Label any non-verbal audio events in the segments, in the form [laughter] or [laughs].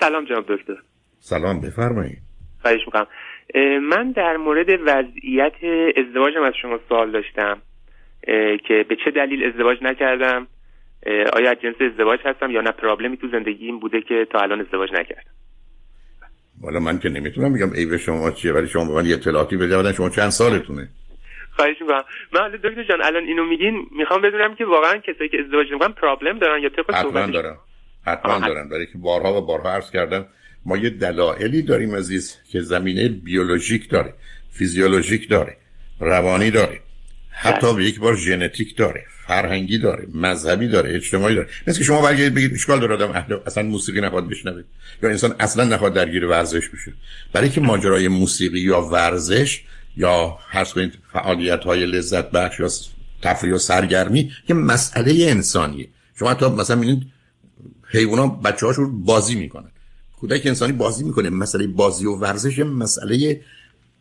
سلام جناب دکتر. سلام بفرمایید. خواهش می‌کنم. من در مورد وضعیت ازدواجم از شما سوال داشتم که به چه دلیل ازدواج نکردم؟ آیا از جنس ازدواج هستم یا نه؟ پرابلمی تو زندگیم بوده که تا الان ازدواج نکردم. والا من که نمی‌تونم بگم عیب شما چیه ولی شما به من یه اطلاعاتی بده شما چند سالتونه؟ خواهش می‌کنم. من حالا دکتر جان الان اینو میگین می‌خوام بدونم که واقعا کسایی که ازدواج می‌کنن پرابلم دارن یا طبق حتما دارن. حتما دارن. برای که بارها و بارها عرض کردم ما یه دلایلی داریم عزیز که زمینه بیولوژیک داره فیزیولوژیک داره روانی داره حتی به یک بار ژنتیک داره فرهنگی داره مذهبی داره اجتماعی داره. مثل که شما برگردید بگید اشکال داره آدم اصلا موسیقی نخواد بشنوه یا انسان اصلا نخواد درگیر ورزش بشه. برای که ماجرای موسیقی یا ورزش یا هر کنید فعالیت های لذت بخش یا تفریح و سرگرمی یه مسئله انسانیه. شما حتی مثلا می‌بینید حیونا بچه هاشون بازی می‌کنن. کودک انسانی بازی می‌کنه. مسئله بازی و ورزش مسئله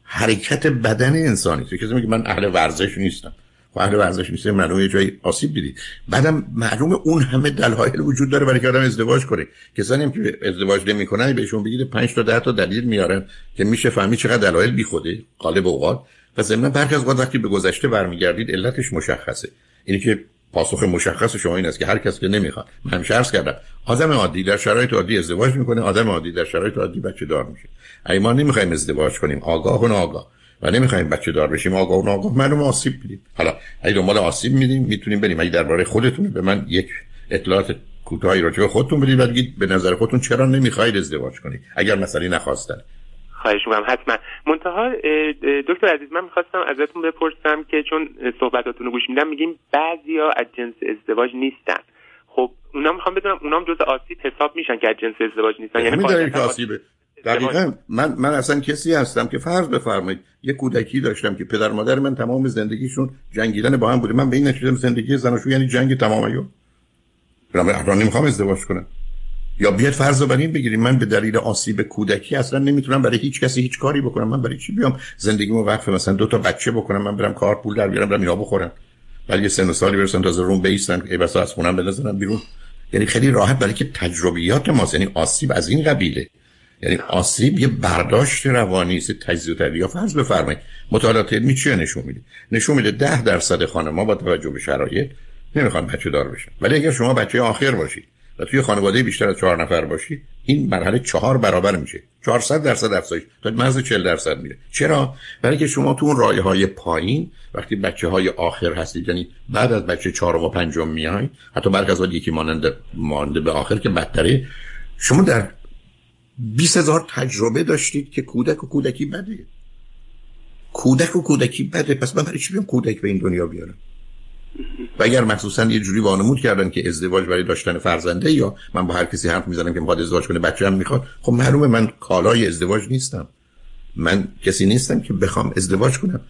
حرکت بدن انسانی. تو کسی میگه من اهل ورزش نیستم؟ و خب اهل ورزش نیستم معلومه یه جایی آسیب دیدید بعدم معلومه اون همه دلایل وجود داره برای که آدم ازدواج کنه. کسانی هم که ازدواج نمی‌کنن بهشون بگید 5 تا 10 تا دلیل میارن که میشه فهمید چقدر دلایل بیخوده غالب اوقات. و ضمن برخی از وقتی به گذشته برمیگردید علتش مشخصه. اینی که پاسخ مشخص شما این است که هر کس که نمی‌خواد. من همیشه عرض کردم آدم عادی در شرایط عادی ازدواج می‌کنه آدم عادی در شرایط عادی بچه دار میشه. اگه ما نمی‌خوایم ازدواج کنیم آگاه و ناآگاه. و نمی‌خوایم بچه دار بشیم آگاه و ناآگاه. معلومه آسیب میدیم. حالا اگه دنبال آسیب میدیم می‌تونیم بریم. اگه درباره خودتون به من یک اطلاعات کوتاهی راجع به خودتون بدید بگید به نظر خودتون چرا نمی‌خواید ازدواج کنید؟ اگر مسئله نخواستن. خواهش می‌کنم حتما. منتها دکتر عزیز من می‌خواستم ازتون بپرسم که چون صحبتاتون رو گوش میدم میگیم بعضیا از جنس ازدواج نیستن. خب اونا می‌خوام بدونم اونام جز آسیب حساب میشن که از جنس ازدواج نیستن؟ یعنی آسیبه. دقیقا من من اصلا کسی هستم که فرض بفرمایید یه کودکی داشتم که پدر مادر من تمام زندگیشون جنگیدن با هم بوده. من به این نتیجه زندگی زناشویی یعنی جنگ تمام ایو من نمی‌خوام ازدواج کنم. یا بیاد فرض این بگیریم من به دلیل آسیب کودکی اصلا نمی‌تونم برای هیچ کسی هیچ کاری بکنم. من برای چی بیام زندگیمو وقف مثلا دو تا بچه بکنم من برم کار پول در بیارم برم اینا بخورم؟ ولی یه سن و سالی برسن تازه روم بیستن ای بسا از خونم بیرون. یعنی خیلی راحت برای که تجربیات ما یعنی آسیب از این قبیله. یعنی آسیب یه برداشت روانی است تجزیه و یا فرض بفرمایید مطالعات علمی چیه نشون میده؟ نشون میده ده درصد خانم‌ها با توجه به شرایط نمی‌خوان بچه دار بشن. ولی اگر شما بچه آخر باشید و توی خانواده بیشتر از چهار نفر باشی این مرحله چهار برابر میشه. 400 درصد افزایش. تا مرز 40 درصد میره. چرا؟ برای که شما تو اون رایه های پایین وقتی بچه های آخر هستید یعنی بعد از بچه چهارم و پنجم میای حتی برخ از یکی مانند مانده به آخر که بدتره شما در 20 هزار تجربه داشتید که کودک و کودکی بده. کودک و کودکی بده. پس من برای چی بیام کودک به این دنیا بیارم؟ و اگر مخصوصا یه جوری وانمود کردن که ازدواج برای داشتن فرزنده یا من با هر کسی حرف می‌زنم که می‌خواد ازدواج کنه بچه هم می‌خواد خب معلومه من کالای ازدواج نیستم. من کسی نیستم که بخوام ازدواج کنم.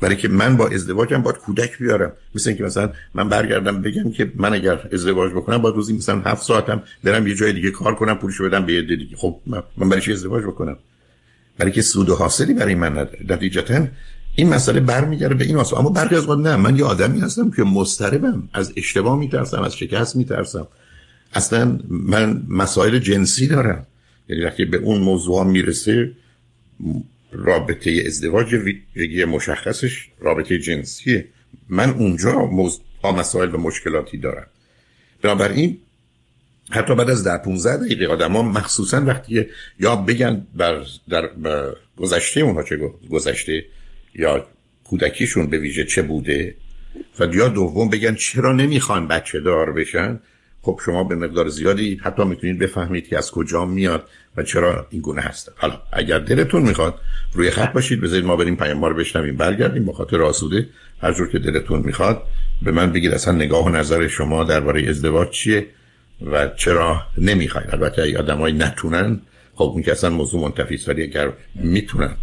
برای که من با ازدواجم باید کودک بیارم. مثل اینکه مثلا من برگردم بگم که من اگر ازدواج بکنم باید روزی مثلا هفت ساعتم برم یه جای دیگه کار کنم پولشو بدم به یه دیگه. خب من برای چی ازدواج بکنم؟ برای که سود و حاصلی برای من نداره. نتیجتا این مسئله برمیگرده به این اصلا اما برخی از نه من یه آدمی هستم که مضطربم. از اشتباه میترسم از شکست میترسم. اصلا من مسائل جنسی دارم. یعنی وقتی به اون موضوع می‌رسه رابطه ازدواج ویژگی مشخصش رابطه جنسیه. من اونجا موضوع مسائل و مشکلاتی دارم. بنابراین حتی بعد از در 15 دقیقه ها مخصوصا وقتی یا بگن بر در گذشته اونها چه گذشته یا کودکیشون به ویژه چه بوده؟ و یا دوم بگن چرا نمی‌خوان بچه دار بشن؟ خب شما به مقدار زیادی حتی می‌تونید بفهمید که از کجا میاد و چرا این گونه هست حالا اگر دلتون می‌خواد روی خط باشید بذارید ما بریم پیام رو بشنویم. برگردیم با خاطر آسوده. هر جور که دلتون می‌خواد به من بگید اصلا نگاه و نظر شما درباره ازدواج چیه و چرا نمی‌خواید البته اگه آدمایی نتونن خب اون که اصلا موضوع منتفی ولی اگر می‌تونن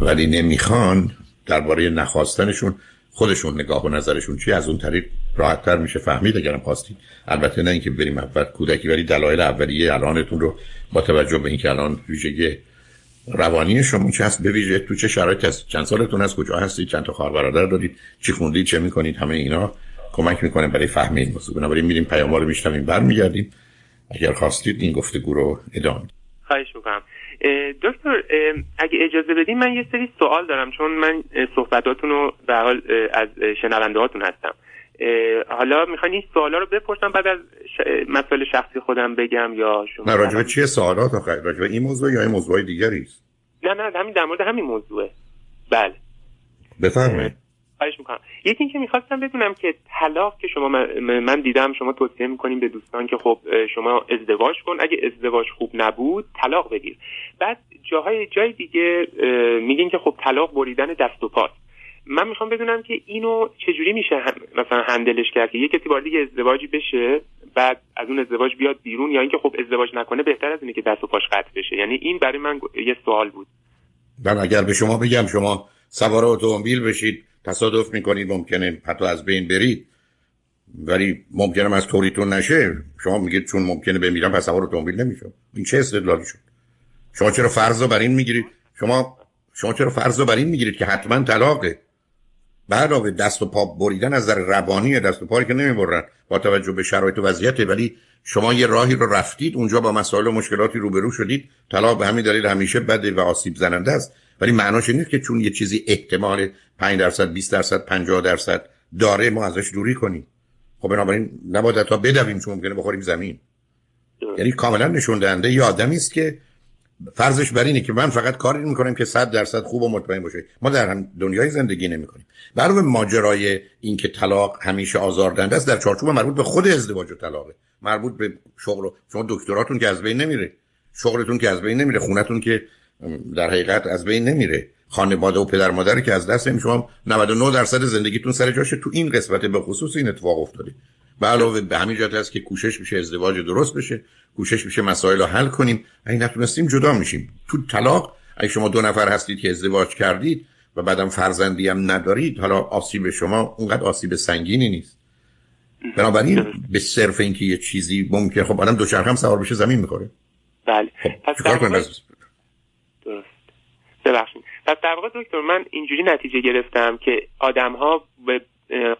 ولی نمی‌خوان درباره نخواستنشون خودشون نگاه و نظرشون چی؟ از اون طریق راحتتر میشه فهمید اگرم خواستید. البته نه اینکه بریم اول کودکی ولی دلایل اولیه الانتون رو با توجه به اینکه الان ویژگی روانی شما چه هست به تو چه شرایطی هست چند سالتون از کجا هستید چند تا خواهر برادر دارید چی خوندید چه می‌کنید همه اینا کمک می‌کنه برای فهم این موضوع. بنابراین میریم پیام رو میشنویم برمیگردیم. اگر خواستید این گفتگو رو ادامه خواهش می‌کنم. دکتر اگه اجازه بدین من یه سری سوال دارم چون من صحبتاتون رو به حال از شنونده هاتون هستم حالا می‌خواین این سوالا رو بپرسم بعد از مسائل شخصی خودم بگم یا شما نه راجبه چیه سوالات آخه راجبه این موضوع یا این موضوع دیگری؟ است نه نه همین در مورد همین موضوعه. بله. بفرمایید. خواهش می‌کنم. یکی اینکه می‌خواستم بدونم که طلاق که شما من دیدم شما توصیه می‌کنیم به دوستان که خب شما ازدواج کن. اگه ازدواج خوب نبود طلاق بگیر. بعد جاهای جای دیگه میگین که خب طلاق بریدن دست و پاست من می‌خوام بدونم که اینو چجوری میشه مثلا هندلش کرد که یه کسی وارد ازدواجی بشه بعد از اون ازدواج بیاد بیرون یا اینکه خب ازدواج نکنه بهتر از اینه که دست و پاش قطع بشه. یعنی این برای من یه سوال بود. من اگر به شما بگم شما سوار اتومبیل بشید تصادف می‌کنید ممکنه حتی از بین برید. ولی ممکنه از طوریتون نشه. شما میگید چون ممکنه بمیرم پس سوار اتومبیل نمیشم. این چه استدلالی شد؟ شما چرا فرض بر این می‌گیرید؟ شما شما چرا فرض بر این می‌گیرید که حتما طلاقه؟ بعد دست و پا بریدن از نظر روانی دست و پایی که نمی‌برن. با توجه به شرایط و وضعیت ولی شما یه راهی رو رفتید اونجا با مسائل و مشکلاتی روبرو شدید. طلاق به همین دلیل همیشه بده و آسیب زننده است. ولی معناش این نیست که چون یه چیزی احتمال 5 درصد 20 درصد 50 درصد داره ما ازش دوری کنیم. خب بنابراین نباید تا بدویم چون ممکنه بخوریم زمین. یعنی کاملا نشون دهنده یه آدمی است که فرضش بر اینه که من فقط کاری می‌کنم که 100 درصد خوب و مطمئن باشه. ما در هم دنیای زندگی نمی‌کنیم. برای ماجرای اینکه طلاق همیشه آزاردنده است در چارچوب مربوط به خود ازدواج و طلاقه. مربوط به شغل شما دکتراتون که از بین نمیره. شغلتون که از بین نمیره. خونتون که در حقیقت از بین نمیره. خانواده و پدر مادر که از دست نمی شما 99 درصد زندگیتون سر جاشه تو این قسمت به خصوص این اتفاق افتاده. به علاوه به همین جهت هست که کوشش میشه ازدواج درست بشه کوشش میشه مسائل رو حل کنیم. اگه نتونستیم جدا میشیم. تو طلاق اگه شما دو نفر هستید که ازدواج کردید و بعدم فرزندی هم ندارید حالا آسیب شما اونقدر آسیب سنگینی نیست. بنابراین به صرف اینکه یه چیزی ممکن خب آدم دوچرخه هم سوار بشه زمین می‌خوره. بله. خب پس ببخشید. پس در واقع دکتر من اینجوری نتیجه گرفتم که آدم ها به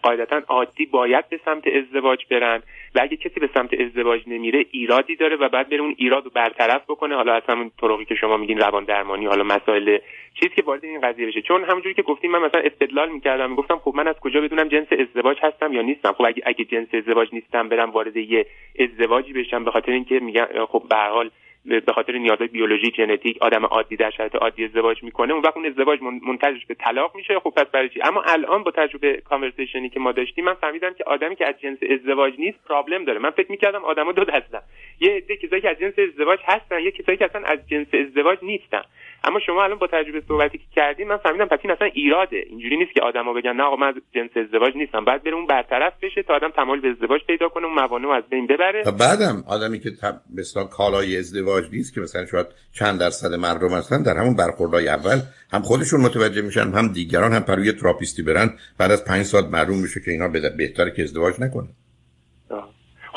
قاعدتا عادی باید به سمت ازدواج برن و اگه کسی به سمت ازدواج نمیره ایرادی داره و بعد بره اون ایراد رو برطرف بکنه. حالا از همون طرقی که شما میگین روان درمانی حالا مسائل چیزی که وارد این قضیه بشه. چون همونجوری که گفتیم من مثلا استدلال می‌کردم می‌گفتم خب من از کجا بدونم جنس ازدواج هستم یا نیستم؟ خب اگه اگه جنس ازدواج نیستم برم وارد یه ازدواجی بشم به خاطر اینکه میگن خب به حال به خاطر نیازهای بیولوژی ژنتیک آدم عادی در شرایط عادی ازدواج می‌کنه اون وقت اون ازدواج منتجش به طلاق میشه. خب پس برای چی؟ اما الان با تجربه کانورسیشنی که ما داشتیم من فهمیدم که آدمی که از جنس ازدواج نیست پرابلم داره. من فکر می‌کردم آدما دو دستن یه عده کسایی که از جنس ازدواج هستن یه کسایی که اصلا از جنس ازدواج نیستن. اما شما الان با تجربه صحبتی که کردیم من فهمیدم پس این اصلا ایراده. اینجوری نیست که آدما بگن نه آقا من جنس ازدواج نیستم. بعد بره اون برطرف بشه تا آدم تمایل به ازدواج پیدا کنه اون موانع از بین ببره. بعدم آدمی که مثلا کالای ازدواج نیست که مثلا شاید چند درصد مردم هستن در همون برخوردهای اول هم خودشون متوجه میشن هم دیگران هم پروی تراپیستی برن بعد از پنج ساعت معلوم میشه که اینا بهتره که ازدواج نکنن.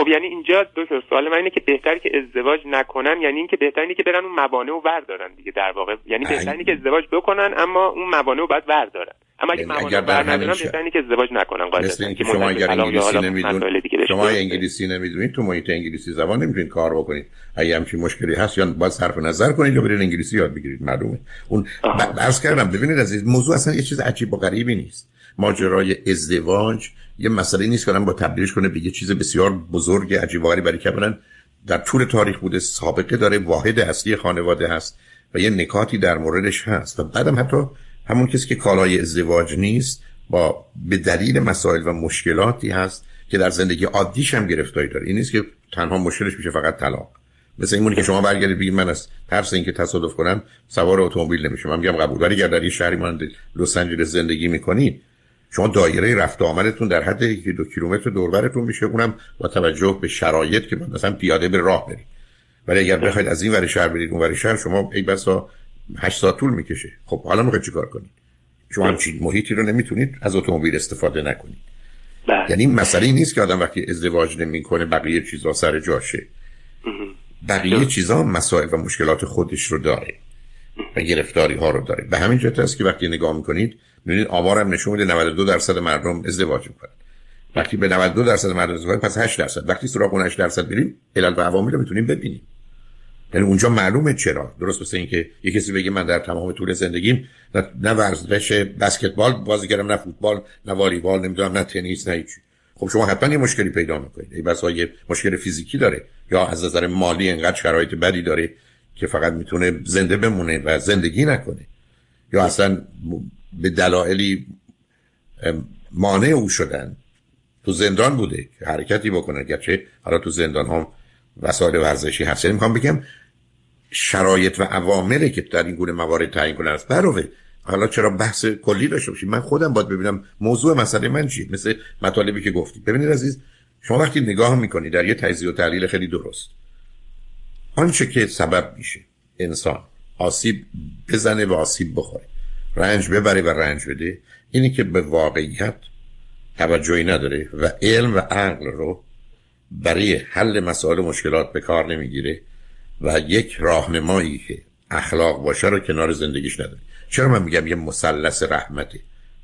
خب یعنی اینجا دو سوال من اینه که بهتره که ازدواج نکنن یعنی اینکه بهتره که برن اون موانع رو بردارن دیگه در واقع. یعنی بهتره که ازدواج بکنن اما اون موانع رو باید بردارن اما اگه یعنی موانع بر ندارن بهتره که ازدواج نکنن مثل اینکه شما اگر انگلیسی نمی‌دونید شما انگلیسی نمی‌دونید تو محیط انگلیسی زبان نمی‌تونید کار بکنید. اگه همچین مشکلی هست یا باید صرف نظر کنید یا برید انگلیسی یاد بگیرید معلومه. اون عرض کردم ببینید عزیز موضوع اصلا یه چیز عجیب و غریبی نیست. ماجرای ازدواج یه مسئله نیست که با تبدیلش کنه به یه چیز بسیار بزرگ عجیب و غریب. برای که در طول تاریخ بوده سابقه داره واحد اصلی خانواده هست و یه نکاتی در موردش هست. و بعدم حتی همون کسی که کالای ازدواج نیست با به دلیل مسائل و مشکلاتی هست که در زندگی عادیش هم گرفتاری داره. این نیست که تنها مشکلش میشه فقط طلاق. مثل اینمونی که شما برگردید بگید من از ترس اینکه تصادف کنم سوار اتومبیل نمیشم. من میگم قبول. ولی اگر در یه شهری مانند لس آنجلس زندگی می‌کنید شما دایره رفت آمدتون در حد یکی دو کیلومتر دوربرتون میشه اونم با توجه به شرایط که مثلا پیاده به راه برید. ولی اگر بخواید از این ور شهر برید اون ور شهر شما ای بسا 8 ساعت طول می‌کشه. خب حالا می‌خواید چیکار کنید؟ شما همچین محیطی رو نمی‌تونید از اتومبیل استفاده نکنید. بله. یعنی مسئله نیست که آدم وقتی ازدواج نمی‌کنه بقیه چیزا سر جاشه. بقیه چیزا مسائل و مشکلات خودش رو داره و گرفتاری ها رو داره. به همین جهت است که وقتی نگاه می‌کنید ببینید آمارم نشون میده 92 درصد مردم ازدواج می‌کنن. وقتی به 92 درصد مردم استفاده پس 8 درصد. وقتی سراغ اون 8 درصد بریم علل و عوامل رو می‌تونیم ببینیم. یعنی اونجا معلومه چرا. درست مثل اینکه یه کسی بگه من در تمام طول زندگیم نه ورزش بسکتبال بازی کردم نه فوتبال نه والیبال نمی‌دونم نه تنیس نه هیچی. خب شما حتما یه مشکلی پیدا می‌کنید. ای بسا یه مشکل فیزیکی داره. یا از نظر مالی انقدر شرایط بدی داره که فقط می‌تونه زنده بمونه و زندگی نکنه. یا اصلا به دلایلی مانع او شدن. تو زندان بوده حرکتی بکنه. گرچه حالا تو زندان هم وسایل ورزشی هست می‌خوام بگم شرایط و عواملی که در این گونه موارد تعیین کنه است. بروه حالا چرا بحث کلی داشته باشیم؟ من خودم باید ببینم موضوع مسئله من چیه. مثل مطالبی که گفتی ببینید عزیز شما وقتی نگاه می‌کنید در یه تجزیه و تحلیل خیلی درست. آنچه که سبب میشه انسان آسیب بزنه و آسیب بخوره. رنج ببره و رنج بده اینی که به واقعیت توجهی نداره و علم و عقل رو برای حل مسائل مشکلات به کار نمی‌گیره و یک راهنمایی که اخلاق باشه رو کنار زندگیش نداره چرا من میگم یه مثلث رحمته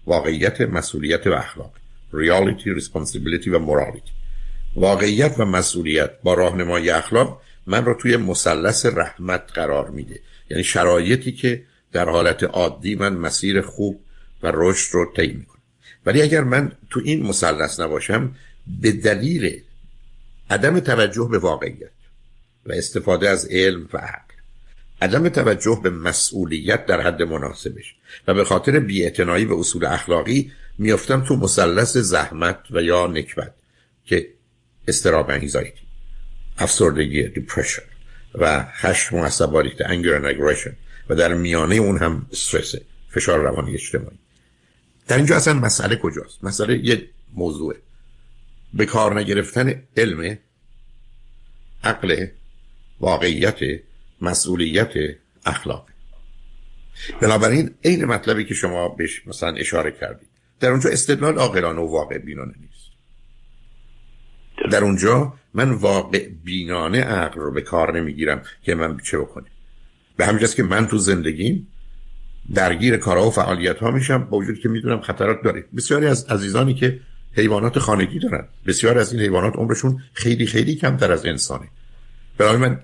واقعیت مسئولیت و اخلاق ریالیتی ریسپانسیبیلیتی و مورالیتی واقعیت و مسئولیت با راهنمای اخلاق من رو توی مثلث رحمت قرار میده. یعنی شرایطی که در حالت عادی من مسیر خوب و رشد رو طی می‌کنم. ولی اگر من تو این مثلث نباشم به دلیل عدم توجه به واقعیت و استفاده از علم و عقل عدم توجه به مسئولیت در حد مناسبش و به خاطر بیاعتنایی به اصول اخلاقی میافتم تو مثلث زحمت و یا نکبت که استراب افسردگی دیپرشن و خشم و عصبانیت انگر اگریشن و در میانه اون هم استرس فشار روانی اجتماعی. در اینجا اصلا مسئله کجاست؟ مسئله یه موضوعه. به کار نگرفتن علم عقل واقعیت مسئولیت اخلاق. بنابراین عین مطلبی که شما بهش مثلا اشاره کردید در اونجا استدلال عاقلانه و واقع بینانه نیست. در اونجا من واقع بینانه عقل رو به کار نمی‌گیرم که من چه بکنم. به همین که من تو زندگیم درگیر کارها و فعالیت ها میشم با وجود که می‌دونم خطرات داره. بسیاری از عزیزانی که حیوانات خانگی دارن بسیار از این حیوانات عمرشون خیلی خیلی کمتر از انسانه. برای من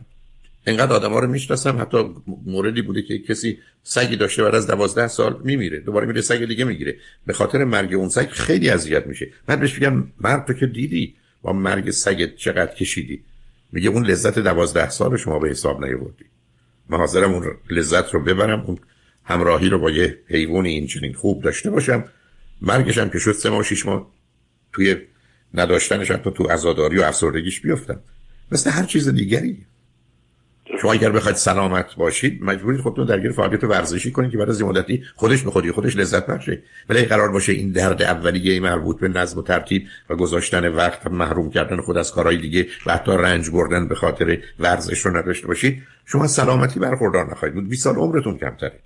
انقدر آدم ها رو می‌شناسم حتی موردی بوده که کسی سگی داشته بعد از دوازده سال میمیره دوباره میره سگ دیگه می‌گیره. به خاطر مرگ اون سگ خیلی اذیت میشه. من بهش میگم مرد تو که دیدی؟ با مرگ سگ چقدر کشیدی؟ میگه اون لذت دوازده سال شما به حساب نیاوردی. من حاضرم اون لذت رو ببرم اون همراهی رو با یه حیوانی این چنین خوب داشته باشم. مرگش هم که شد سه ماه شیش ماه توی نداشتنش هم تو عزاداری و افسردگیش بیفتم. مثل هر چیز دیگری. شما اگر بخواید سلامت باشید مجبورید خودتون درگیر فعالیت ورزشی کنید که بعد از مدتی خودش به خودی خودش لذت بخشه. ولی قرار باشه این درد اولیه مربوط به نظم و ترتیب و گذاشتن وقت و محروم کردن خود از کارهای دیگه و حتی رنج بردن به خاطر ورزش رو نداشته باشید شما سلامتی برخوردار نخواهید بود. 20 سال عمرتون کمتره.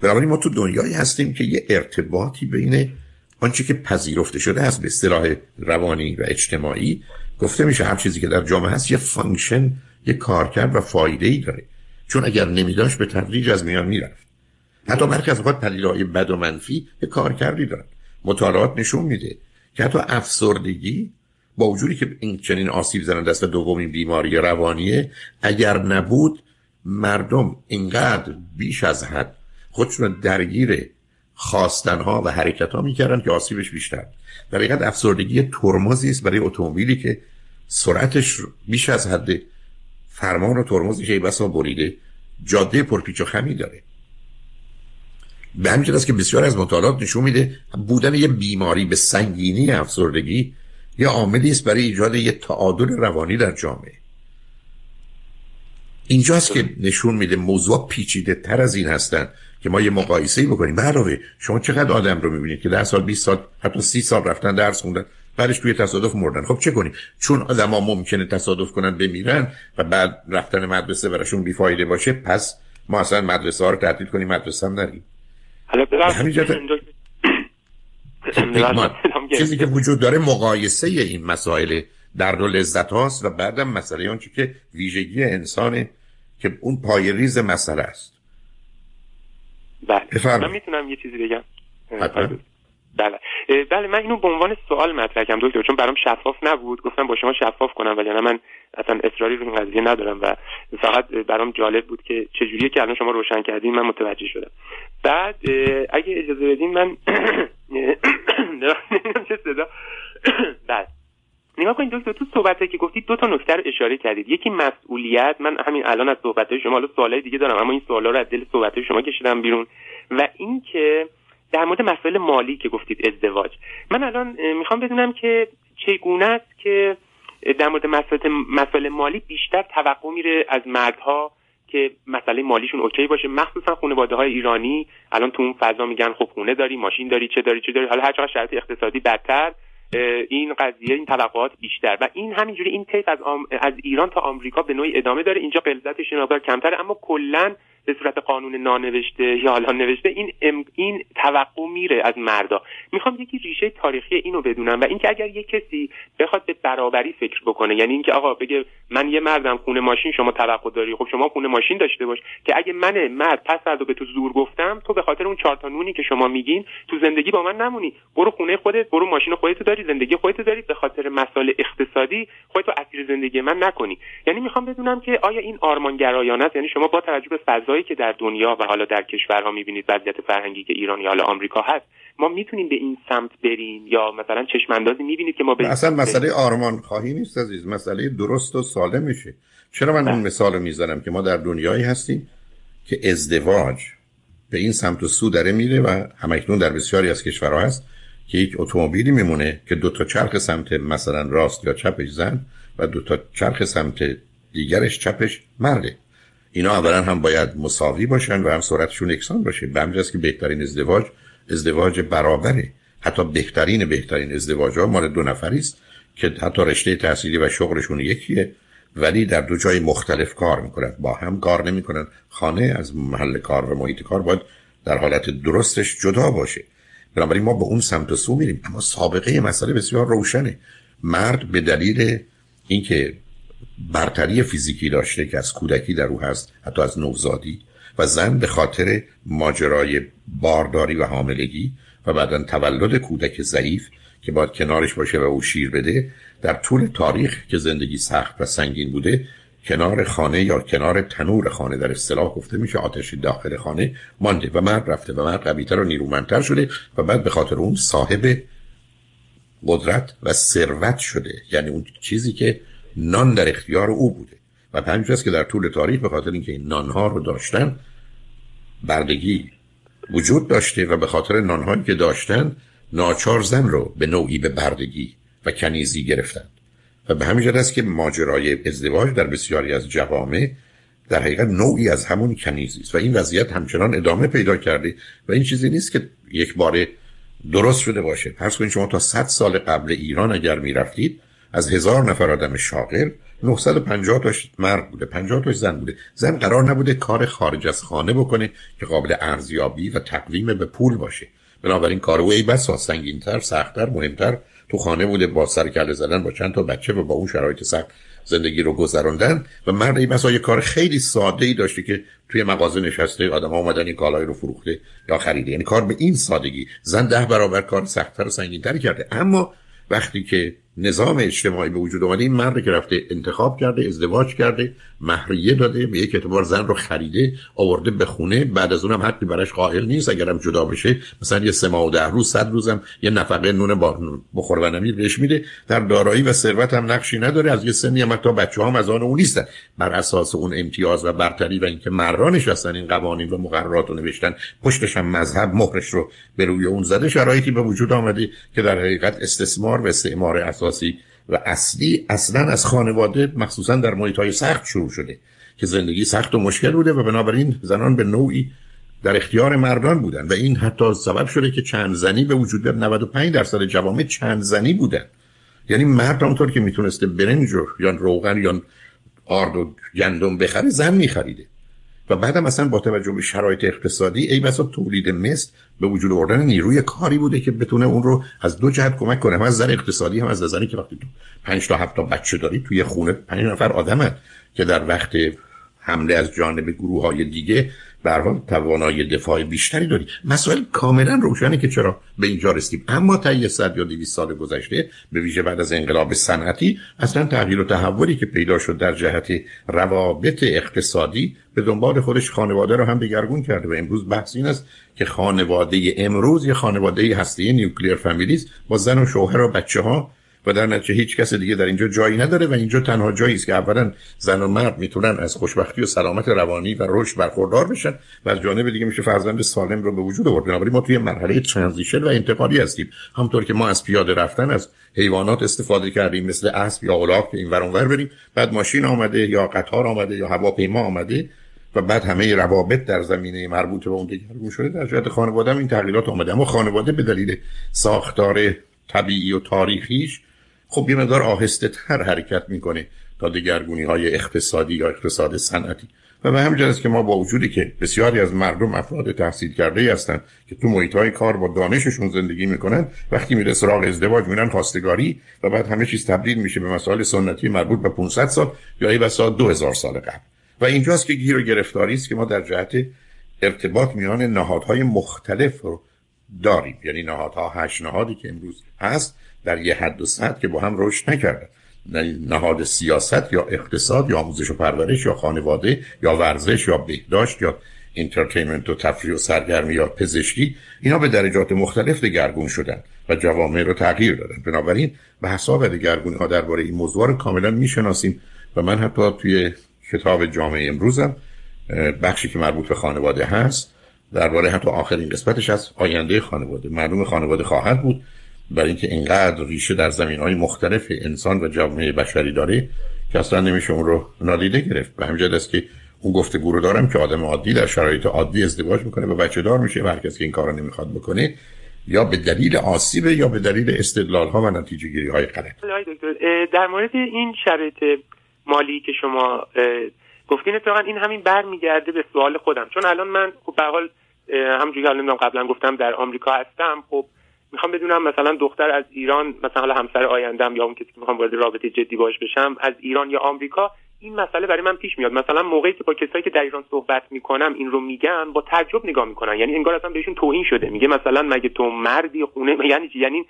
بنابراین ما تو دنیایی هستیم که یه ارتباطی بین آنچه که پذیرفته شده است به اصطلاح روانی و اجتماعی گفته میشه هر چیزی که در جامعه هست یه function یه کارکرد و فایده ای داره. چون اگر نمیداشت به تدریج از میان می‌رفت. حتی برخی از اوقات پدیده‌های بد و منفی یه کارکردی دارن. مطالعات نشون میده که حتی افسردگی با وجودی که این چنین آسیب زننده است و دومین بیماری روانیه اگر نبود مردم اینقدر بیش از حد خودشون درگیر خواستنها و حرکت ها می‌کردن که آسیبش بیشتر. در حقیقت افسردگی ترمزی است برای اتومبیلی که سرعتش بیش از حد فرمان و ترمزش ای بسا بریده. جاده پرپیچ و خمی داره. به همین است که بسیار از مطالعات نشون میده بودن یه بیماری به سنگینی افسردگی یه عاملی است برای ایجاد یه تعادل روانی در جامعه. اینجاست که نشون میده موضوع پیچیده تر از این هستن که ما یه مقایسه بکنیم. علاوه شما چقدر آدم رو می‌بینید که 10 سال 20 سال حتی 30 سال رفتن درس خوندن؟ بعدش توی تصادف مردن. خب چه کنیم؟ چون آدما ممکنه تصادف کنن بمیرن و بعد رفتن مدرسه براشون بیفایده باشه پس ما اصلا مدرسه ها رو تعطیل کنیم مدرسه هم نریم. حالا [clears throat] چیزی که وجود داره مقایسه این مسائل درد و لذت هاست و بعدم مسئله آنچه که ویژگی انسانه که اون پای ریز مسئله است. بله. من می‌تونم یه چیزی بگم. بله. بله من اینو به عنوان سوال مطرح کردم دکتر چون برام شفاف نبود. گفتم با شما شفاف کنم ولی من اصلا اصراری رو این قضیه ندارم و فقط برام جالب بود که چجوریه که الان شما روشن کردین من متوجه شدم. بعد اگه اجازه بدین من [coughs] چه صدا. [coughs] بعد نگاه کنید دکتر تو صحبت که گفتید دو تا نکته رو اشاره کردید. یکی مسئولیت من همین الان از صحبت شما حالا سوالای دیگه دارم اما این سوالا رو از دل صحبت شما کشیدم بیرون. و اینکه در مورد مسائل مالی که گفتید ازدواج. من الان می‌خوام بدونم که چگونه است که در مورد مسائل مالی بیشتر توقع میره از مردها که مسئله مالیشون اوکی باشه. مخصوصا خانواده های ایرانی. الان تو اون فضا میگن خب خونه داری ماشین داری چه داری چه داری. حالا هر چقدر شرایط اقتصادی بدتر این قضیه این توقعات بیشتر. و این همینجوری این تیپ از, از ایران تا آمریکا به نوعی ادامه داره. اینجا غلظتش کمتره. اما کلا به صورت قانون نانوشته یا حالا نوشته این این توقع میره از مردا. می‌خوام یکی ریشه تاریخی اینو بدونم و اینکه اگر یه کسی بخواد به برابری فکر بکنه یعنی اینکه آقا بگه من یه مردم خونه ماشین شما توقع داری. خب شما خونه ماشین داشته باش که اگه من مرد پس فردا به تو زور گفتم تو به خاطر اون چهار نونی که شما میگین تو زندگی با من نمونی. برو خونه خودت برو ماشین خودت داری زندگی خودت داری به خاطر مسائل اقتصادی خودتو اسیر زندگی من نکنی. یعنی می‌خوام بدونم که آیا این آرمانگرایانه است؟ یعنی شما با توجه به فضایی که در دنیا و حالا در کشورها می‌بینید وضعیت فرهنگی که ایران یا حالا آمریکا هست ما می‌تونیم به این سمت بریم یا مثلا چشم اندازی می‌بینید که ما به اصلا مسئله آرمان خواهی نیست عزیز مسئله درست و سالم میشه. چرا من اون بله. مثال می‌زنم که ما در دنیایی هستیم که ازدواج به این سمت و سو داره میره و همکنون در بسیاری از کشورها هست که یک اتومبیلی میمونه که دو تا چرخ سمت مثلا راست یا چپش زن و دو تا چرخ سمت دیگرش چپش مرده. اینا اولا هم باید مساوی باشن و هم سرعتشون یکسان باشه. به همجاست که بهترین ازدواج ازدواج برابره. حتی بهترین بهترین ازدواج ها مال دو نفری است که حتی رشته تحصیلی و شغلشون یکیه ولی در دو جای مختلف کار می‌کنن. با هم کار نمی‌کنن. خانه از محل کار و محیط کار باید در حالت درستش جدا باشه. بنابراین ما به اون سمت و سو میریم. اما سابقه مسئله بسیار روشنه. مرد به دلیل اینکه برتری فیزیکی داشته که از کودکی در او هست حتی از نوزادی و زن به خاطر ماجرای بارداری و حاملگی و بعدا تولد کودک ضعیف که باید کنارش باشه و او شیر بده در طول تاریخ که زندگی سخت و سنگین بوده کنار خانه یا کنار تنور خانه در اصطلاح گفته میشه آتش داخل خانه مانده و مرد رفته و مرد قویتر و نیرومندتر شده و بعد به خاطر اون صاحب قدرت و ثروت شده. یعنی اون چیزی که نان در اختیار او بوده. و پنج که در طول تاریخ به خاطر اینکه این نانها رو داشتن بردگی وجود داشته و به خاطر نانهایی که داشتن ناچار زن رو به نوعی به بردگی و کنیزی گرفتن و به همین است که ماجرای ازدواج در بسیاری از جوامع در حقیقت نوعی از همون کنیزی است. و این وضعیت همچنان ادامه پیدا کرده و این چیزی نیست که یک بار درست شده باشه. پس کنید شما تا 100 سال قبل ایران اگر می‌رفتید از هزار نفر آدم شاغل 950 تاش مرد بوده 50 تاش زن بوده. زن قرار نبوده کار خارج از خانه بکنه که قابل ارزیابی و تقویم به پول باشه. بنابراین کار او ای بسا سنگینتر سختتر مهمتر. تو خانه بوده با سر کله زدن با چند تا بچه و با اون شرایط سخت زندگی رو گذراندن. و مرد ای بسا یه کار خیلی ساده ای داشته که توی مغازه نشسته آدم ها اومدن این کالای رو فروخته یا خریده. یعنی کار به این سادگی. زن ده برابر کار سختتر و سنگینتر کرده. اما وقتی که نظام اجتماعی به وجود اومده این مرد که رفته انتخاب کرده ازدواج کرده مهریه داده به یک اعتبار زن رو خریده آورده به خونه. بعد از اونم حقی براش قائل نیست. اگرم جدا بشه مثلا یه سه ماه و ده روز صد روزم یه نفقه نون با بخور و نمیر بهش میده. در دارایی و ثروت هم نقشی نداره. از یه سنی هم تا بچه هم از آن اون نیستن. بر اساس اون امتیاز و برتری و اینکه مردانش هستن این قوانین و مقررات رو نوشتن پشتش هم مذهب مهرش رو به روی اون زده. شرایطی به وجود آمده که در حقیقت استثمار و استعمار اساسی و اصلی اصلا از خانواده مخصوصا در محیط های سخت شروع شده که زندگی سخت و مشکل بوده و بنابراین زنان به نوعی در اختیار مردان بودن و این حتی سبب شده که چند زنی به وجود بیاد. 95 درصد جوامع چند زنی بودن یعنی مرد همونطور که می‌تونسته برنج یا روغن یا آرد و گندم بخره زن میخریده. و بعدم اصلا با توجه به شرایط اقتصادی ای بسا تولید مثل به وجود آوردن نیروی کاری بوده که بتونه اون رو از دو جهت کمک کنه هم از نظر اقتصادی هم از نظری که وقتی تو پنج تا هفت تا بچه داری توی خونه پنج نفر آدمن که در وقت حمله از جانب گروه های دیگه به حال توانایی دفاع بیشتری داری. مسائل کاملا روشنه که چرا به اینجا رسیدیم. اما یه صد یا 200 سال گذشته به ویژه بعد از انقلاب صنعتی اصلا تغییر و تحولی که پیدا شد در جهت روابط اقتصادی به دنبال خودش خانواده رو هم دگرگون کرده و امروز بحث این است که خانواده امروز یه خانواده هسته نیوکلیر فامیلیز با زن و شوهر و بچه ها و در نتیجه هیچ کس دیگه در اینجا جایی نداره و اینجا تنها جایی است که اولا زن و مرد می‌تونن از خوشبختی و سلامت روانی و رشد برخوردار بشن و از جانب دیگه میشه فرزند سالم رو به وجود آورد. بنابراین ما توی مرحله ترانزیشن و انتقالی هستیم. همونطور که ما از پیاده رفتن از حیوانات استفاده کردیم مثل اسب یا الاغ که این ور بریم. بعد ماشین آمده یا قطار آمده یا هواپیما آمده و بعد همه روابط در زمینه مربوط به اون دگرگون شده. در جهت خانواده این تغییرات آمده. اما خانواده به دلیل ساختار طبیعی و تاریخیش خب یه مقدار آهسته تر حرکت می‌کنه تا دگرگونی های اقتصادی یا اقتصاد صنعتی. و به همین که ما با وجودی که بسیاری از مردم افراد تحصیل کرده هستند که تو محیط های کار با دانششون زندگی می‌کنن وقتی میره سراغ ازدواج میرن خواستگاری و بعد همه چیز تبدیل میشه به مسائل سنتی مربوط به 500 سال یا ای بسا 2000 سال قبل. و اینجاست که گیر و گرفتاری است که ما در جهت ارتباط میان نهادهای مختلف رو داریم. یعنی نهادها هشت نهادی که امروز هست در یه حد و سطح که با هم رشد نکردن. نهاد سیاست یا اقتصاد یا آموزش و پرورش یا خانواده یا ورزش یا بهداشت یا entertainment و تفریح و سرگرمی یا پزشکی اینا به درجات مختلف دگرگون شدن و جوامع رو تغییر دادن. بنابراین به حساب دگرگونی ها درباره این موضوع رو کاملا می‌شناسیم و من حتی توی کتاب جامعه امروزم بخشی که مربوط به خانواده هست درباره حتی آخرین قسمتش از آینده خانواده. معلوم خانواده خواهد بود. برای اینکه اینقدر ریشه در زمین های مختلف انسان و جامعه بشری داره که اصلا نمیشه اون رو نادیده گرفت. به همین است که اون گفتگو رو دارم که آدم عادی در شرایط عادی ازدواج می‌کنه و بچه دار میشه و هر کسی که این کار نمی‌خواد بکنه یا به دلیل آسیب یا به دلیل استدلال ها و نتیجه گیری های غلط در مورد این شرایط مالی که شما گفتین اتفاقا این همین برمیگرده به سوال خودم. چون الان من خب به حال همونجوری که قبلا گفتم در آمریکا هستم. خب می‌خوام بدونم مثلا دختر از ایران مثلا حالا همسر آیندم یا اون کسی که می‌خوام وارد رابطه جدی باش بشم از ایران یا آمریکا این مسئله برای من پیش میاد. مثلا موقعی که با کسایی که در ایران صحبت می‌کنم این رو میگن با تعجب نگاه می‌کنن. یعنی انگار اصلا بهشون توهین شده. میگه مثلا مگه تو مردی خونه یعنی چی؟ یعنی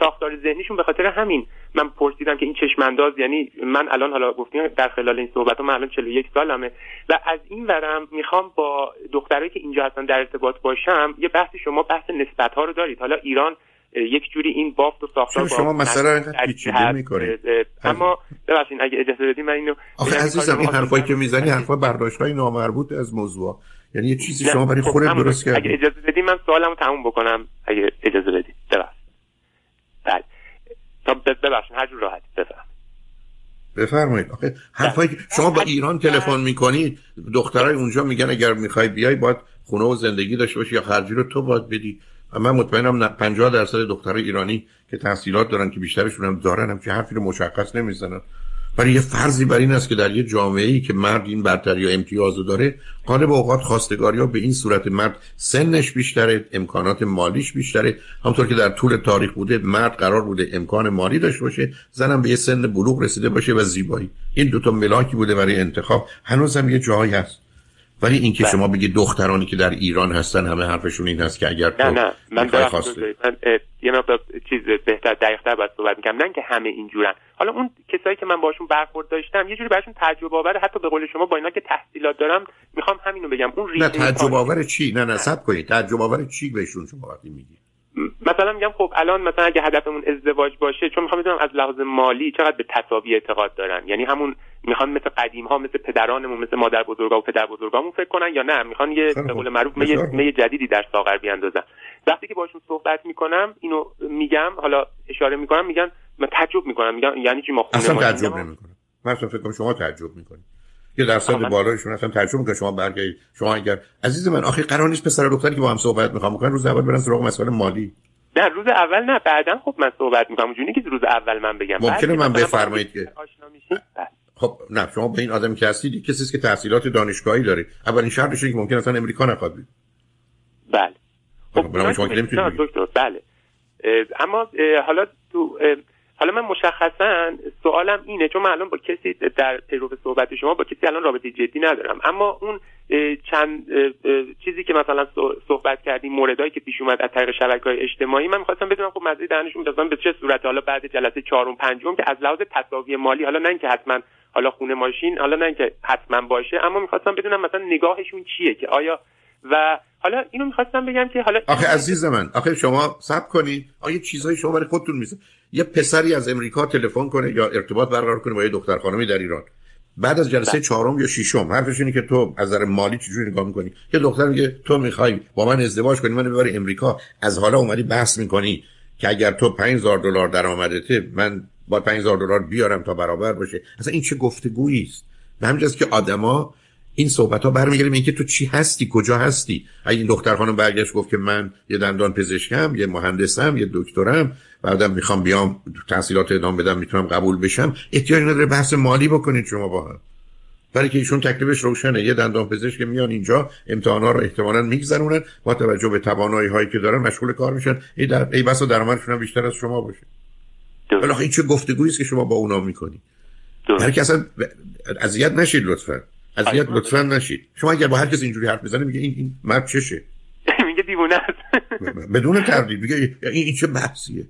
ساختار ذهنیشون به خاطر همین من پرسیدم که این چشمانداز یعنی من الان حالا گفتیم در خلال این صحبت من الان 41 سالمه و از این ورم می‌خوام با دخترایی که اینجا هستن در ارتباط باشم یه بحث شما بحث نسبت ها رو دارید. حالا ایران یک جوری این بافت و ساختار شما مثلا پیچیده می‌کنید. اما ببخشید اگه اجازه بدید من اینو آخه عزیزم این حرفایی که می‌زنی حرفا برداشت‌های نامربوط از موضوع. یعنی یه چیزی شما برای خب خودت درست کردی. اگه اجازه بدید من سوالمو تموم بکنم. اگه اجازه بدید. ببخشید. تا ببخشید هر جور راحت بفهم بفرمایید. آخه حرفایی بله. شما با ایران تلفن می‌کنید دخترای اونجا میگن اگر می‌خوای بیای باید خونه و زندگی داشته باشی یا خرجی رو تو باید بدی. و من مطمئنم 50 درصد دخترای ایرانی که تحصیلات دارن که بیشترشون هم دارن هم که حرفی رو مشخص نمی‌زنن. ولی یه فرضی بر این است که در یه جامعه ای که مرد این برتری یا امتیازو داره غالب اوقات خواستگاری ها به این صورت مرد سنش بیشتره امکانات مالیش بیشتره. همطور که در طول تاریخ بوده مرد قرار بوده امکان مالی داشته باشه زنم به یه سن بلوغ رسیده باشه و زیبایی. این دوتا ملاکی بوده برای انتخاب. هنوزم یه جایی هست. ولی اینکه بله. شما بگید دخترانی که در ایران هستن همه حرفشون این هست که اگر نه نه. من من یه مقدار چیز بهتر دقیق‌تر باید صحبت می‌کنم نه که همه اینجورن. حالا اون کسایی که من باشون برخورد داشتم یه جوری براشون تجربه آور. حتی به قول شما با اینا که تحصیلات دارم می‌خوام همینو بگم. اون نه تجربه آور چی؟ نه نه صبر کنید تجربه آور چی بهشون شما وقتی میگی؟ مثلا میگم خب الان مثلا اگه هدفمون ازدواج باشه چون می‌خوام بدونم از لحاظ مالی چقدر به تصاوی اعتقاد دارن؟ یعنی همون می‌خوان مثل قدیم ها مثل پدرانمون مثل مادر بزرگا و پدر بزرگامون فکر کنن یا نه؟ می‌خوان یه به قول معروف می, می جدیدی در ساغر بیاندازن. وقتی که باشون صحبت می‌کنم اینو میگم حالا اشاره می‌کنم میگن من تعجب می‌کنم. میگن یعنی چی ما خونه اصلا تعجب نمی‌کنم. من فکر کنم شما تعجب می‌کنید. یه درصد بالایشون اصلا ترجمه می‌کنه. شما برگردید شما اگر عزیز من آخه قرار نیست پسر دختری که با هم صحبت می‌خوام بکنن روز اول برن سراغ مسائل مالی. نه روز اول نه بعدا خب من صحبت می‌کنم. اونجوری که روز اول من بگم. ممکنه من بفرمایید که بله. خب نه شما به این آدم که هستید کسی که تحصیلات دانشگاهی داره. اولین شرطش که ممکن اصلا امریکا نخواد بله. خب شما که دکتر بله. اما حالا تو حالا من مشخصا سوالم اینه چون الان با کسی در پیرو صحبت شما با کسی الان رابطه جدی ندارم. اما اون چند چیزی که مثلا صحبت کردیم موردهایی که پیش اومد از طریق شبکه های اجتماعی من می‌خواستم بدونم خب مزید دهنشون میدازم به چه صورت؟ حالا بعد جلسه چهارم پنجم که از لحاظ تصاوی مالی حالا نه اینکه حتما حالا خونه ماشین حالا نه اینکه حتما باشه اما می‌خواستم بدونم مثلا نگاهشون چیه که آیا و حالا اینو می‌خواستم بگم که حالا آخه عزیز من آخه شما سب کنید. آیا چیزای شما برای خودتون میسه یه پسری از امریکا تلفن کنه یا ارتباط برقرار کنه با یه دختر خانمی در ایران. بعد از جلسه بله. چهارم یا ششم حرفش اینه که تو از نظر مالی چجوری نگاه می‌کنی؟ یه دختر میگه تو می‌خوای با من ازدواج کنی من ببری امریکا. از حالا اومدی بحث می‌کنی که اگر تو 5000 دلار درآمدته من با 5000 دلار بیارم تا برابر باشه. اصلا این چه گفتگویی است؟ به همین که آدما این صحبت ها برمیگرده اینکه تو چی هستی کجا هستی؟ اگه این دختر خانم برگشت گفت که من یه دندان پزشکم یه مهندسم یه دکترم بعدم می‌خوام بیام تحصیلات ادامه بدم می‌تونم قبول بشم احتیاج نداره بحث مالی بکنید شما با هم. برای که ایشون تکلیفش روشنه. یه دندان پزشک میان اینجا امتحانا رو احتمالاً میگذرونن با توجه به توانایی هایی که دارن مشغول کار میشن. ای در ای بسا درآمدشون بیشتر از شما باشه. ولی این چه گفتگویی که شما با اونا می‌کنید هر کس اذیت نشید لطفا. اذیت لطفا نشید. شما اگر با هر کس اینجوری حرف بزنه میگه این این مرد چشه [laughs] میگه دیوونه است. بدون تردید. میگه این, این چه بحثیه؟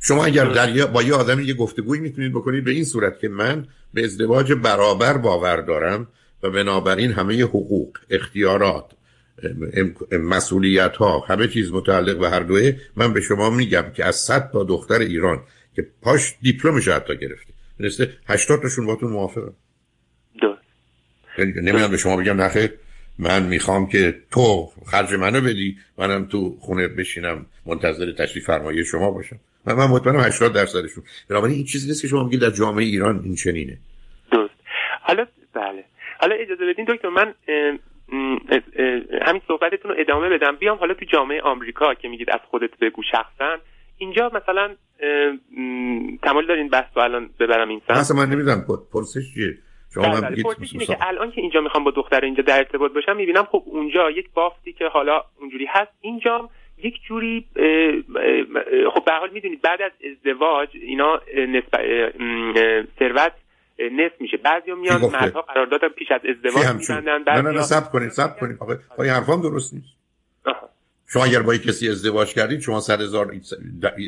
شما اگر در با یه آدمی یه گفتگویی می‌تونید بکنید به این صورت که من به ازدواج برابر باور دارم و بنابراین همه حقوق اختیارات مسئولیت ها همه چیز متعلق به هر دوه من به شما میگم که از صد تا دختر ایران که پاش دیپلمش حتی گرفته. مثل 80 تاشون باتون موافقم نمی‌دونم به شما بگم نخیر من می‌خوام که تو خرج منو بدی منم تو خونه بشینم منتظر تشریف فرمایی شما باشم. من, من مطمئنم 80 درصدشون. بنابراین این چیزی نیست که شما میگید در جامعه ایران این چنینه. درست. حالا بله. حالا اجازه بدین دکتر من همین صحبتتون رو ادامه بدم. بیام حالا تو جامعه آمریکا که میگید از خودت بگو شخصا. اینجا مثلا تمایل دارین بحث رو الان ببرم این سمت؟ مثلا من نمی‌دونم پرسش چیه؟ شما بله. اینه که الان که اینجا می‌خوام با دختر اینجا در ارتباط باشم می‌بینم خب اونجا یک بافتی که حالا اونجوری هست اینجا یک جوری خب به حال می‌دونید بعد از ازدواج اینا نسبت ثروت نصف میشه. بعضیا میان مردها قرارداد پیش از ازدواج میبندن نه نه نه سب کنید سب کنید. آقا این حرفام درست نیست. شما اگر با کسی ازدواج کردید شما صد هزار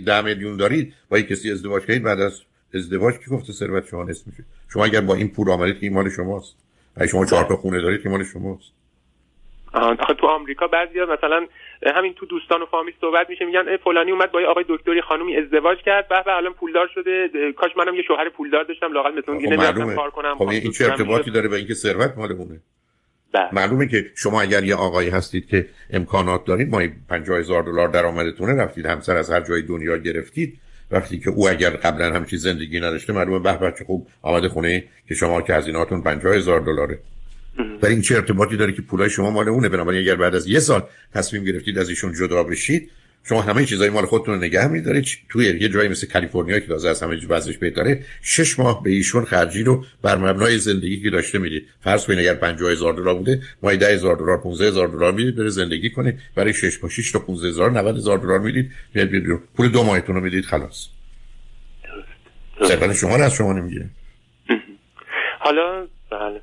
ده میلیون دارید با کسی ازدواج کردید بعد از ازدواج کی گفته ثروت شما نصف میشه؟ شما اگر با این پول آمدید که این مال شماست. اگه شما چهار تا خونه دارید که مال شماست. آخه تو آمریکا بعضیا مثلا همین تو دوستان و فامیل صحبت میشه میگن فلانی اومد با یه آقای دکتری خانومی ازدواج کرد. به الان پولدار شده. کاش منم یه شوهر پولدار داشتم لاقل مثل اون کار کنم خب این چه ارتباطی داره به اینکه ثروت مال اونه بله. معلومه که شما اگر یه آقایی هستید که امکانات دارید ما 50 هزار دلار درآمدتونه رفتید همسر از هر جای دنیا گرفتید. وقتی که او اگر قبلا همچین زندگی نداشته معلومه به بچه خوب آمده خونه که شما که هزینهاتون 50 هزار دلاره. ولی این چه ارتباطی داره که پولای شما مال اونه؟ بنابراین اگر بعد از یه سال تصمیم گرفتید از ایشون جدا بشید شما همه چیزای مال خودتون رو نگه می‌دارید. توی یه جایی مثل کالیفرنیا که تازه از همه چیز وضعش بهتره شش ماه به ایشون خرجی رو بر مبنای زندگی که داشته می‌دید فرض کنید اگر 50000 دلار بوده ماهی 10000 دلار 15000 دلار می‌دید بره زندگی کنه. برای 6 ماه 6 تا 15000 90000 دلار می‌دید میاد پول دو ماهتون رو می‌دید خلاص. ثروت شما رو از شما نمی‌گیره [laughs] حالا بله.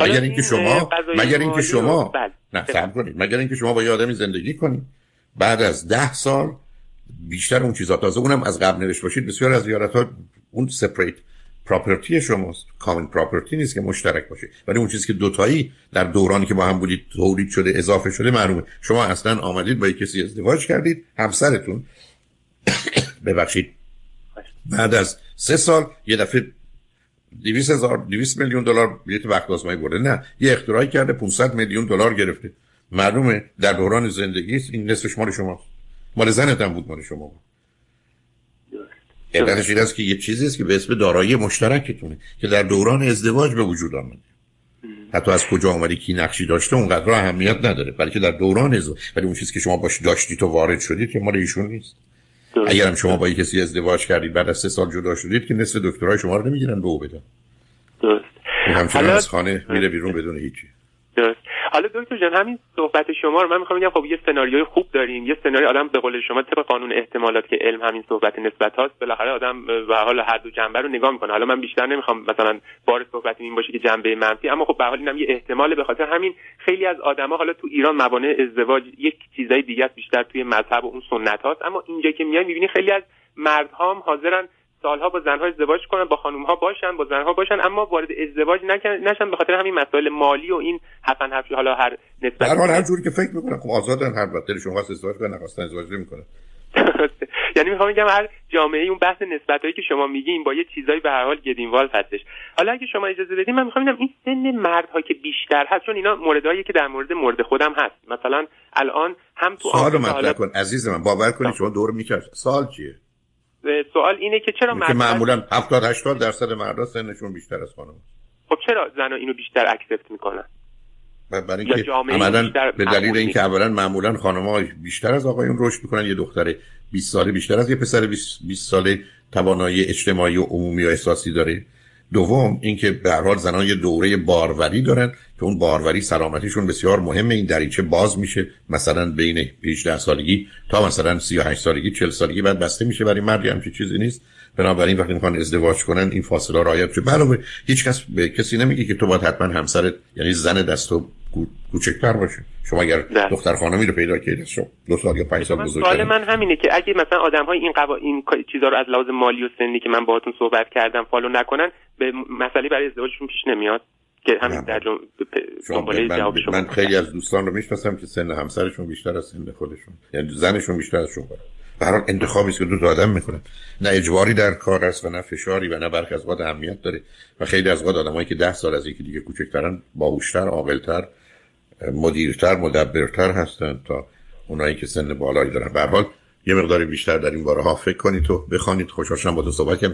مگر اینکه شما مگر اینکه شما بله. نه صبر کنید. مگر اینکه شما با یه آدمی زندگی کنید. بعد از ده سال بیشتر اون چیزا. تازه اونم از قبل نوشت باشید بسیار از زیارت ها اون سپریت پراپرتی شماست. کامن پراپرتی نیست که مشترک باشه ولی اون چیزی که دوتایی در دورانی که با هم بودید تولید شده اضافه شده معلومه. شما اصلا آمدید با کسی ازدواج کردید همسرتون. [coughs] ببخشید. بعد از سه سال یه دفعه 200 هزار 200 میلیون دلار بلیط وقت آزمایی برده. نه یه اختراعی کرده 500 میلیون دلار گرفته. معلومه در دوران زندگی است این نصفش مال شماست. مال زنت هم بود مال شما بود. علتش این است که یه چیزی است که به اسم دارایی مشترکتونه که در دوران ازدواج به وجود آمده. حتی از کجا آمدی کی نقشی داشته اونقدر اهمیت نداره. بلکه در دوران ازدواج ولی اون چیزی که شما باش داشتی تو وارد شدید که مال ایشون نیست. اگر هم شما با کسی ازدواج کردید بعد از سه سال جدا شدید که نصف دکترای شما رو نمی‌گیرن به او بدن. درست. همچنان از خانه میره بیرون بدون هیچی. درست. حالا دکتر جان همین صحبت شما رو من می‌خوام بگم خب یه سناریوی خوب داریم. یه سناریو آدم به قول شما طبق قانون احتمالات که علم همین صحبت نسبت هاست بالاخره آدم به حال هر دو جنبه رو نگاه می‌کنه. حالا من بیشتر نمی‌خوام مثلا بار صحبت این باشه که جنبه منفی اما خب به حال اینم یه احتمال به خاطر همین خیلی از آدما حالا تو ایران موانع ازدواج یک چیزای دیگه بیشتر توی مذهب و اون سنت هاست اما اینجا که میای می‌بینی خیلی از مردها هم حاضرن سالها با زنها ازدواج کنن با خانمها باشن با زنها باشن اما وارد ازدواج نشن به خاطر همین مسائل مالی و این حسن حرفی حالا هر نسبت هر حال هر جوری که فکر می‌کنن خب آزادن هر وقت شما ازدواج کنن نخواستن ازدواج نمی‌کنن. یعنی می‌خوام بگم هر جامعه اون بحث نسبت هایی که شما میگین با یه چیزایی به هر حال گدینوال هستش. حالا اگه شما اجازه بدین من می‌خوام این سن مردها که بیشتر هست چون اینا موردهایی که در مورد مورد خودم هست. مثلا الان هم تو سوال مطرح کن عزیز من باور کنید شما دور می‌کرد سوال چیه؟ سوال اینه که چرا که معمولا 70 80 درصد مردا سنشون بیشتر از خانم خب چرا زنا اینو بیشتر اکسپت می‌کنن؟ برای اینکه عملا به دلیل اینکه اولا معمولا خانم‌ها بیشتر از آقایون رشد می‌کنن یه دختر 20 ساله بیشتر از یه پسر 20 ساله توانایی اجتماعی و عمومی و احساسی داره. دوم اینکه به حال زنان یه دوره باروری دارن که اون باروری سلامتیشون بسیار مهمه. این دریچه باز میشه. مثلا بین 18 سالگی تا مثلا 38 سالگی 40 سالگی بعد بسته میشه برای مردی هم چیزی نیست. بنابراین وقتی می‌خوان ازدواج کنن این فاصله رعایت شه علاوه هیچ کس به کسی نمیگه که تو باید حتما همسرت یعنی زن دستو کوچکتر باشه. شما اگر دختر خانمی رو پیدا کردید شما دو سال یا پنج سال بزرگتر سوال من همینه که اگه مثلا آدم های این قوا... این چیزا رو از لحاظ مالی و سنی که من باهاتون صحبت کردم فالو نکنن به مسئله برای ازدواجشون پیش نمیاد که همین در جم... من, جواب شما. من خیلی از دوستان رو می‌شناسم که سن همسرشون بیشتر از سن خودشون. یعنی زنشون بیشتر از شما. برای انتخابی است که دو تا آدم می‌کنن نه اجباری در کار است و نه فشاری و نه برخی از اهمیت داره. و خیلی از وقت آدمایی که ده سال از یکی دیگه کوچکترن باهوشتر عاقلتر مدیرتر مدبرتر هستن تا اونایی که سن بالایی دارن. به حال یه مقداری بیشتر در این باره ها فکر کنید و بخوانید. خوشحال با تو صحبت